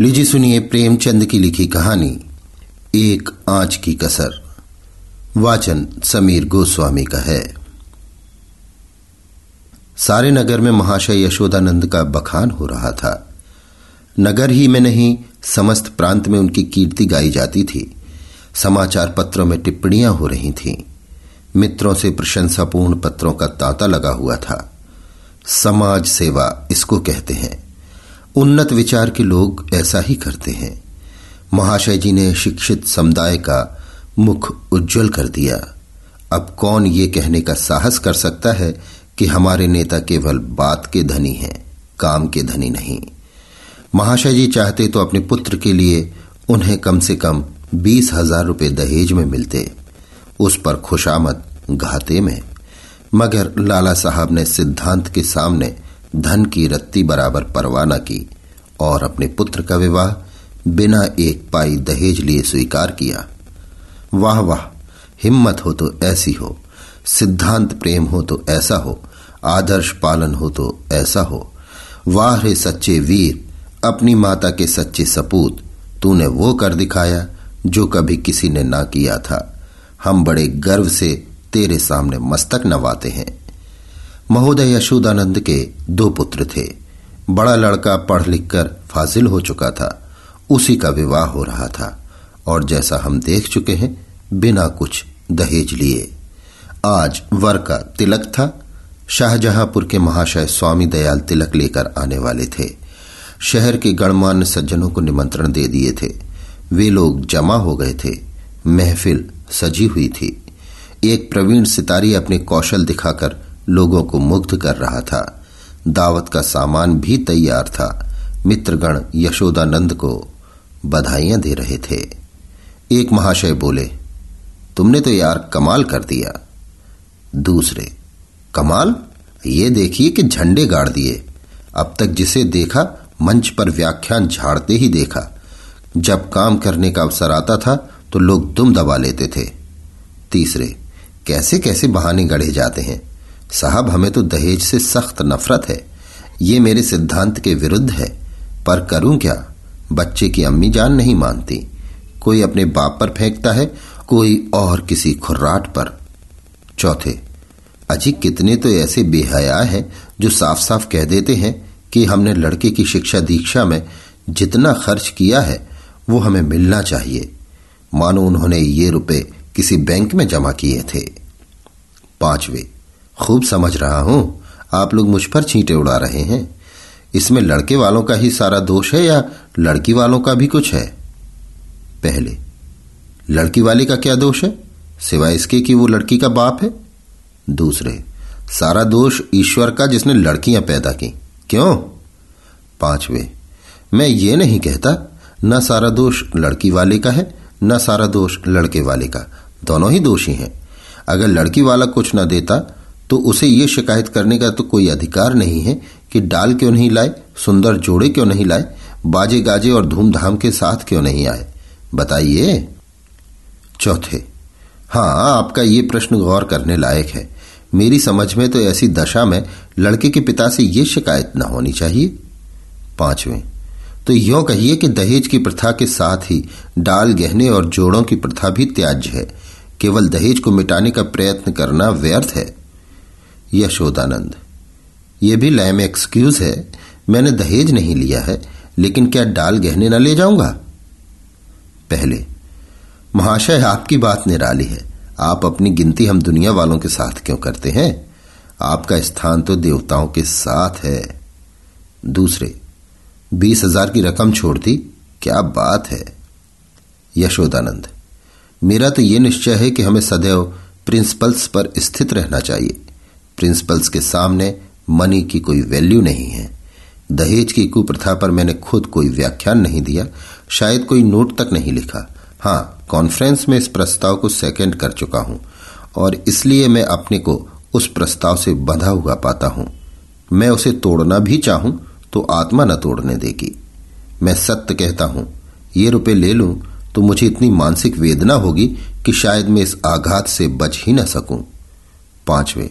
लीजिए सुनिए प्रेमचंद की लिखी कहानी, एक आँच की कसर। वाचन समीर गोस्वामी का है। सारे नगर में महाशय यशोदानंद का बखान हो रहा था। नगर ही में नहीं, समस्त प्रांत में उनकी कीर्ति गाई जाती थी। समाचार पत्रों में टिप्पणियाँ हो रही थीं। मित्रों से प्रशंसापूर्ण पत्रों का तांता लगा हुआ था। समाज सेवा इसको कहते हैं। उन्नत विचार के लोग ऐसा ही करते हैं। महाशय जी ने शिक्षित समुदाय का मुख उज्जवल कर दिया। अब कौन ये कहने का साहस कर सकता है कि हमारे नेता केवल बात के धनी हैं, काम के धनी नहीं। महाशय जी चाहते तो अपने पुत्र के लिए उन्हें कम से कम बीस हज़ार रुपये दहेज में मिलते। उस पर खुशामद घाते में। मगर लाला साहब ने सिद्धांत के सामने धन की रत्ती बराबर परवाना की और अपने पुत्र का विवाह बिना एक पाई दहेज लिए स्वीकार किया। वाह वाह, हिम्मत हो तो ऐसी हो, सिद्धांत प्रेम हो तो ऐसा हो, आदर्श पालन हो तो ऐसा हो। वाह रे सच्चे वीर, अपनी माता के सच्चे सपूत, तूने वो कर दिखाया जो कभी किसी ने ना किया था। हम बड़े गर्व से तेरे सामने मस्तक नवाते हैं। महोदय यशोदानंद के दो पुत्र थे। बड़ा लड़का पढ़ लिख कर फाजिल हो चुका था। उसी का विवाह हो रहा था। और जैसा हम देख चुके हैं, बिना कुछ दहेज लिए। आज वर का तिलक था। शाहजहांपुर के महाशय स्वामी दयाल तिलक लेकर आने वाले थे। शहर के गणमान्य सज्जनों को निमंत्रण दे दिए थे। वे लोग जमा हो गए थे। महफिल सजी हुई थी। एक प्रवीण सितारी अपने कौशल दिखाकर लोगों को मुग्ध कर रहा था। दावत का सामान भी तैयार था। मित्रगण यशोदानंद को बधाइयाँ दे रहे थे। एक महाशय बोले, तुमने तो यार कमाल कर दिया। दूसरे, कमाल? ये देखिए कि झंडे गाड़ दिए। अब तक जिसे देखा, मंच पर व्याख्यान झाड़ते ही देखा। जब काम करने का अवसर आता था तो लोग दुम दबा लेते थे। तीसरे कैसे कैसे बहाने गढ़े जाते हैं? साहब, हमें तो दहेज से सख्त नफरत है। ये मेरे सिद्धांत के विरुद्ध है। पर करूँ क्या? बच्चे की अम्मी जान नहीं मानती। कोई अपने बाप पर फेंकता है, कोई और किसी खुर्राट पर। चौथे, अजी, कितने तो ऐसे बेहया है जो साफ़ साफ़ कह देते हैं कि हमने लड़के की शिक्षा दीक्षा में जितना खर्च किया है, वो हमें मिलना चाहिए। मानो उन्होंने ये रुपए किसी बैंक में जमा किए थे। पांचवे खूब समझ रहा हूँ। आप लोग मुझ पर छींटे उड़ा रहे हैं। इसमें लड़के वालों का ही सारा दोष है या लड़की वालों का भी कुछ है? पहले, लड़की वाले का क्या दोष है? सिवाय इसके कि वो लड़की का बाप है? दूसरे, सारा दोष ईश्वर का जिसने लड़कियाँ पैदा की। क्यों? पांचवे, मैं ये नहीं कहता, न सारा दोष लड़की वाले का है, न सारा दोष लड़के वाले का। दोनों ही दोषी हैं। अगर लड़की वाला कुछ न देता तो उसे ये शिकायत करने का तो कोई अधिकार नहीं है कि डाल क्यों नहीं लाए, सुंदर जोड़े क्यों नहीं लाए बाजे गाजे और धूमधाम के साथ क्यों नहीं आए? बताइए। चौथे हाँ आपका ये प्रश्न गौर करने लायक है। मेरी समझ में तो ऐसी दशा में लड़के के पिता से ये शिकायत न होनी चाहिए। पाँचवें तो यो कहिए कि दहेज की प्रथा के साथ ही डाल गहने और जोड़ों की प्रथा भी त्याज्य है। केवल दहेज को मिटाने का प्रयत्न करना व्यर्थ है। यशोदानंद। ये भी लैम एक्सक्यूज है, मैंने दहेज नहीं लिया है, लेकिन क्या डाल गहने ना ले जाऊँगा? पहले, महाशय आपकी बात निराली है। आप अपनी गिनती हम दुनिया वालों के साथ क्यों करते हैं? आपका स्थान तो देवताओं के साथ है। दूसरे, बीस हज़ार की रकम छोड़ दी क्या बात है? यशोदानंद, मेरा तो यह निश्चय है कि हमें सदैव प्रिंसिपल्स पर स्थित रहना चाहिए। प्रिंसिपल्स के सामने मनी की कोई वैल्यू नहीं है। दहेज की कुप्रथा पर मैंने खुद कोई व्याख्यान नहीं दिया, शायद कोई नोट तक नहीं लिखा। हाँ कॉन्फ्रेंस में इस प्रस्ताव को सेकेंड कर चुका हूँ, और इसलिए मैं अपने को उस प्रस्ताव से बंधा हुआ पाता हूँ। मैं उसे तोड़ना भी चाहूँ तो आत्मा न तोड़ने देगी। मैं सत्य कहता हूँ, ये रुपए ले लूँ तो मुझे इतनी मानसिक वेदना होगी कि शायद मैं इस आघात से बच ही न सकूँ। पांचवे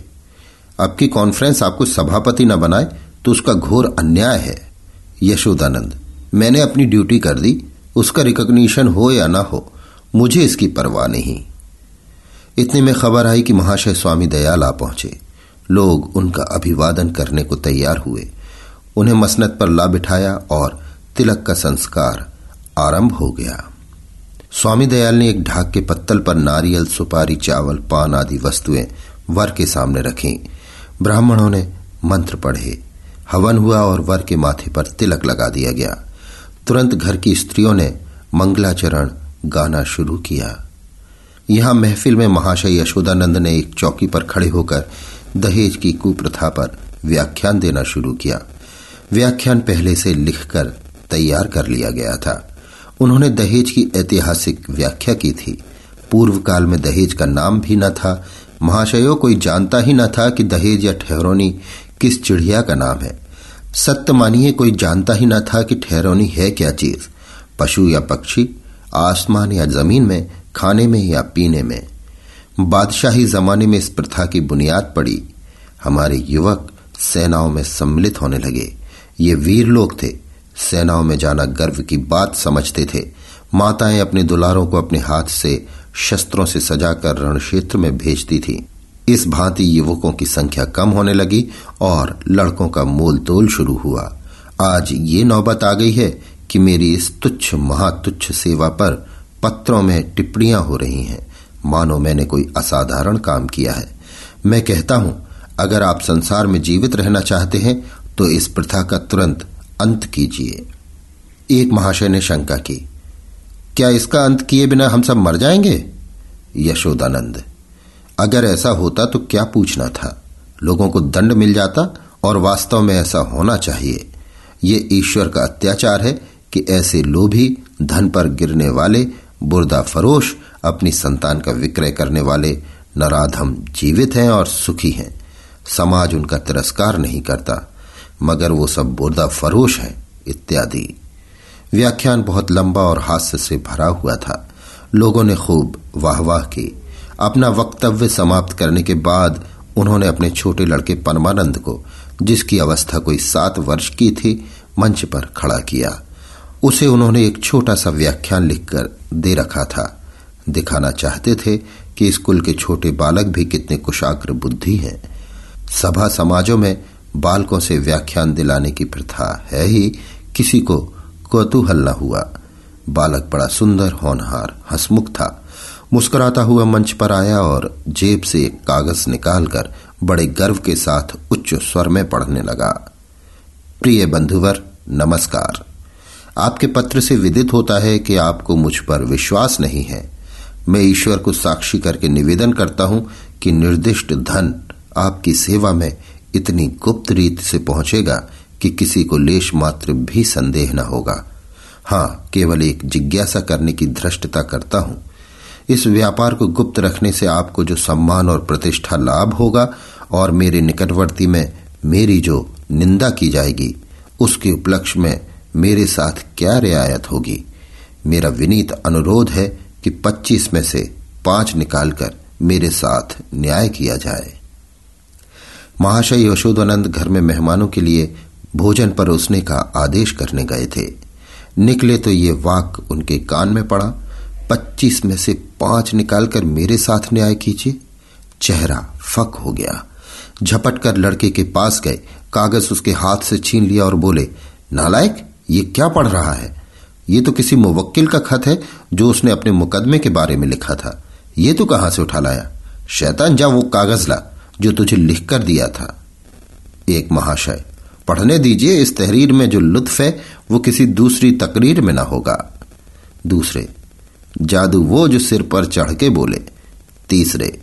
अब की कॉन्फ्रेंस आपको सभापति न बनाए तो उसका घोर अन्याय है। यशोदानंद, मैंने अपनी ड्यूटी कर दी, उसका रिकॉग्निशन हो या ना हो, मुझे इसकी परवाह नहीं। इतने में खबर आई कि महाशय स्वामी दयाल आ पहुँचे। लोग उनका अभिवादन करने को तैयार हुए। उन्हें मसनत पर ला बिठाया और तिलक का संस्कार आरंभ हो गया। स्वामी दयाल ने एक ढाक के पत्तल पर नारियल, सुपारी, चावल, पान आदि वस्तुएँ वर के सामने रखी। ब्राह्मणों ने मंत्र पढ़े। हवन हुआ और वर के माथे पर तिलक लगा दिया गया। तुरंत घर की स्त्रियों ने मंगलाचरण गाना शुरू किया। यहाँ महफिल में महाशय यशोदानंद ने एक चौकी पर खड़े होकर दहेज की कुप्रथा पर व्याख्यान देना शुरू किया। व्याख्यान पहले से लिखकर तैयार कर लिया गया था। उन्होंने दहेज की ऐतिहासिक व्याख्या की थी। पूर्व काल में दहेज का नाम भी न था महाशयों कोई जानता ही न था कि दहेज या ठहरोनी किस चिड़िया का नाम है। सत्य मानिए, कोई जानता ही न था कि ठहरोनी है क्या चीज़। पशु या पक्षी, आसमान या ज़मीन में, खाने में या पीने में। बादशाही जमाने में इस प्रथा की बुनियाद पड़ी। हमारे युवक सेनाओं में सम्मिलित होने लगे। ये वीर लोग थे। सेनाओं में जाना गर्व की बात समझते थे। माताएँ अपने दुलारों को अपने हाथ से शस्त्रों से सजाकर रण क्षेत्र में भेजती थी। इस भांति युवकों की संख्या कम होने लगी और लड़कों का मोल तोल शुरू हुआ। आज ये नौबत आ गई है कि मेरी इस तुच्छ, महातुच्छ सेवा पर पत्रों में टिप्पणियाँ हो रही हैं। मानो मैंने कोई असाधारण काम किया है। मैं कहता हूँ, अगर आप संसार में जीवित रहना चाहते हैं तो इस प्रथा का तुरंत अंत कीजिए। एक महाशय ने शंका की क्या इसका अंत किए बिना हम सब मर जाएँगे? यशोदानंद, अगर ऐसा होता तो क्या पूछना था? लोगों को दंड मिल जाता और वास्तव में ऐसा होना चाहिए। ये ईश्वर का अत्याचार है कि ऐसे लोभी धन पर गिरने वाले, बुरदा फरोश, अपनी संतान का विक्रय करने वाले नराधम जीवित हैं और सुखी हैं। समाज उनका तिरस्कार नहीं करता, मगर वो सब बुरदा फरोश हैं, इत्यादि। व्याख्यान बहुत लंबा और हास्य से भरा हुआ था। लोगों ने खूब वाहवाह की। अपना वक्तव्य समाप्त करने के बाद उन्होंने अपने छोटे लड़के परमानंद को, जिसकी अवस्था कोई सात वर्ष की थी, मंच पर खड़ा किया। उसे उन्होंने एक छोटा सा व्याख्यान लिखकर दे रखा था। दिखाना चाहते थे कि स्कूल के छोटे बालक भी कितने कुशाग्र बुद्धि हैं। सभा समाजों में बालकों से व्याख्यान दिलाने की प्रथा है ही किसी को कौतूहल न हुआ। बालक बड़ा सुंदर, होनहार, हसमुख था। मुस्कुराता हुआ मंच पर आया और जेब से एक कागज़ निकालकर बड़े गर्व के साथ उच्च स्वर में पढ़ने लगा। प्रिय बंधुवर, नमस्कार। आपके पत्र से विदित होता है कि आपको मुझ पर विश्वास नहीं है। मैं ईश्वर को साक्षी करके निवेदन करता हूँ कि निर्दिष्ट धन आपकी सेवा में इतनी गुप्त रीत से पहुंचेगा कि किसी को लेश मात्र भी संदेह न होगा। हाँ, केवल एक जिज्ञासा करने की धृष्टता करता हूँ। इस व्यापार को गुप्त रखने से आपको जो सम्मान और प्रतिष्ठा लाभ होगा और मेरे निकटवर्ती में मेरी जो निंदा की जाएगी, उसके उपलक्ष्य में मेरे साथ क्या रियायत होगी? मेरा विनीत अनुरोध है कि 25 में से पाँच निकालकर मेरे साथ न्याय किया जाए। महाशय यशोदानंद घर में मेहमानों के लिए भोजन परोसने का आदेश करने गए थे। निकले तो ये वाक उनके कान में पड़ा। पच्चीस में से पाँच निकालकर मेरे साथ न्याय कीजिए। चेहरा फक हो गया। झपट कर लड़के के पास गए। कागज़ उसके हाथ से छीन लिया और बोले, नालायक, ये क्या पढ़ रहा है? ये तो किसी मुवक्किल का खत है जो उसने अपने मुकदमे के बारे में लिखा था। ये तो कहाँ से उठा लाया? शैतान जा वो कागज़ ला जो तुझे लिख कर दिया था। एक महाशय पढ़ने दीजिए, इस तहरीर में जो लुत्फ है, वो किसी दूसरी तकरीर में ना होगा। दूसरे, जादू वो जो सिर पर चढ़ के बोले। तीसरे,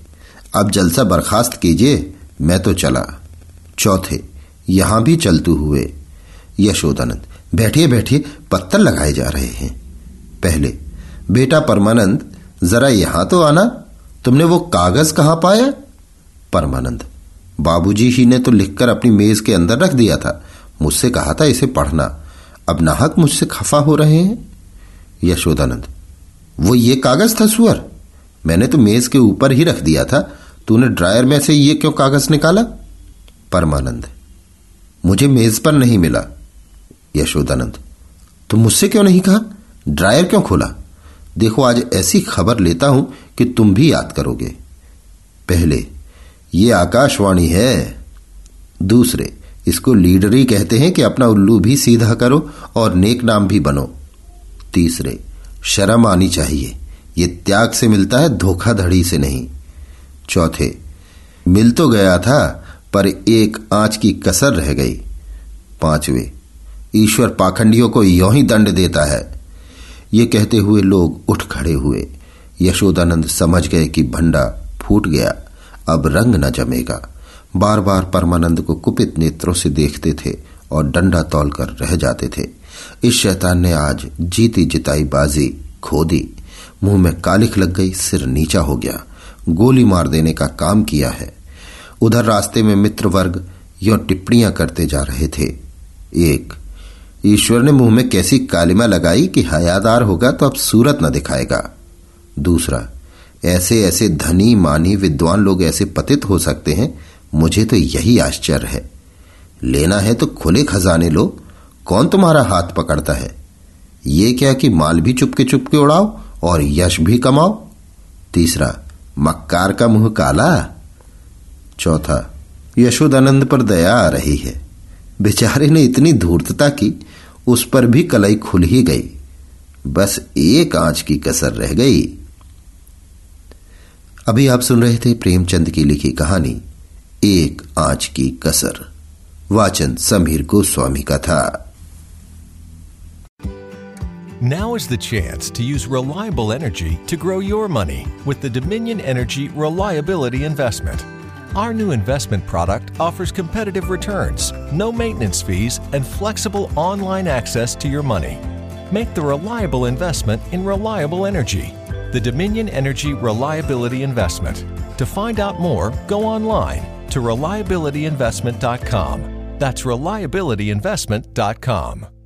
अब जलसा बर्खास्त कीजिए, मैं तो चला। चौथे, यहाँ भी चलते हुए। यशोदानंद, बैठिए बैठिए, पत्थर लगाए जा रहे हैं। पहले, बेटा परमानंद, जरा यहाँ तो आना, तुमने वो कागज़ कहाँ पाया? परमानंद बाबूजी ही ने तो लिखकर अपनी मेज के अंदर रख दिया था। मुझसे कहा था, इसे पढ़ना। अब नाहक मुझसे खफा हो रहे हैं? यशोदानंद, वो ये कागज़ था सुअर। मैंने तो मेज के ऊपर ही रख दिया था। तूने ड्रायर में से ये क्यों कागज़ निकाला? परमानंद, मुझे मेज पर नहीं मिला। यशोदानंद तुम मुझसे क्यों नहीं कहा? ड्रायर क्यों खोला? देखो, आज ऐसी खबर लेता हूँ कि तुम भी याद करोगे। पहले ये आकाशवाणी है। दूसरे, इसको लीडरी कहते हैं कि अपना उल्लू भी सीधा करो और नेक नाम भी बनो। तीसरे, शर्म आनी चाहिए। ये त्याग से मिलता है, धोखाधड़ी से नहीं। चौथे, मिल तो गया था, पर एक आँच की कसर रह गई। पांचवे, ईश्वर पाखंडियों को यों ही दंड देता है। ये कहते हुए लोग उठ खड़े हुए। यशोदानंद समझ गए कि भंडा फूट गया। अब रंग न जमेगा। बार बार परमानंद को कुपित नेत्रों से देखते थे और डंडा तोलकर रह जाते थे। इस शैतान ने आज जीती जिताई बाजी खो दी। मुँह में कालिख लग गई, सिर नीचा हो गया। गोली मार देने का काम किया है। उधर रास्ते में मित्र वर्ग यो टिप्पणियाँ करते जा रहे थे। एक, ईश्वर ने मुँह में कैसी कालिमा लगाई कि हयादार होगा तो अब सूरत न दिखाएगा। दूसरा ऐसे ऐसे धनी, मानी, विद्वान लोग ऐसे पतित हो सकते हैं, मुझे तो यही आश्चर्य है। लेना है तो खुले खजाने लो, कौन तुम्हारा हाथ पकड़ता है? ये क्या कि माल भी चुपके चुपके उड़ाओ और यश भी कमाओ? तीसरा, मक्कार का मुँह काला? चौथा, यशोदानंद पर दया आ रही है। बेचारे ने इतनी धूर्तता की, उस पर भी कलई खुल ही गई। बस एक आँच की कसर रह गई। अभी आप सुन रहे थे प्रेमचंद की लिखी कहानी एक आंच की कसर वाचन समीर गोस्वामी का था Now is the chance to use reliable energy to grow your money with the Dominion Energy Reliability Investment. Our new investment product offers competitive returns, no maintenance fees, and flexible online access to your money. Make the reliable investment in reliable energy. the Dominion Energy Reliability Investment. To find out more, go online to reliabilityinvestment.com. That's reliabilityinvestment.com.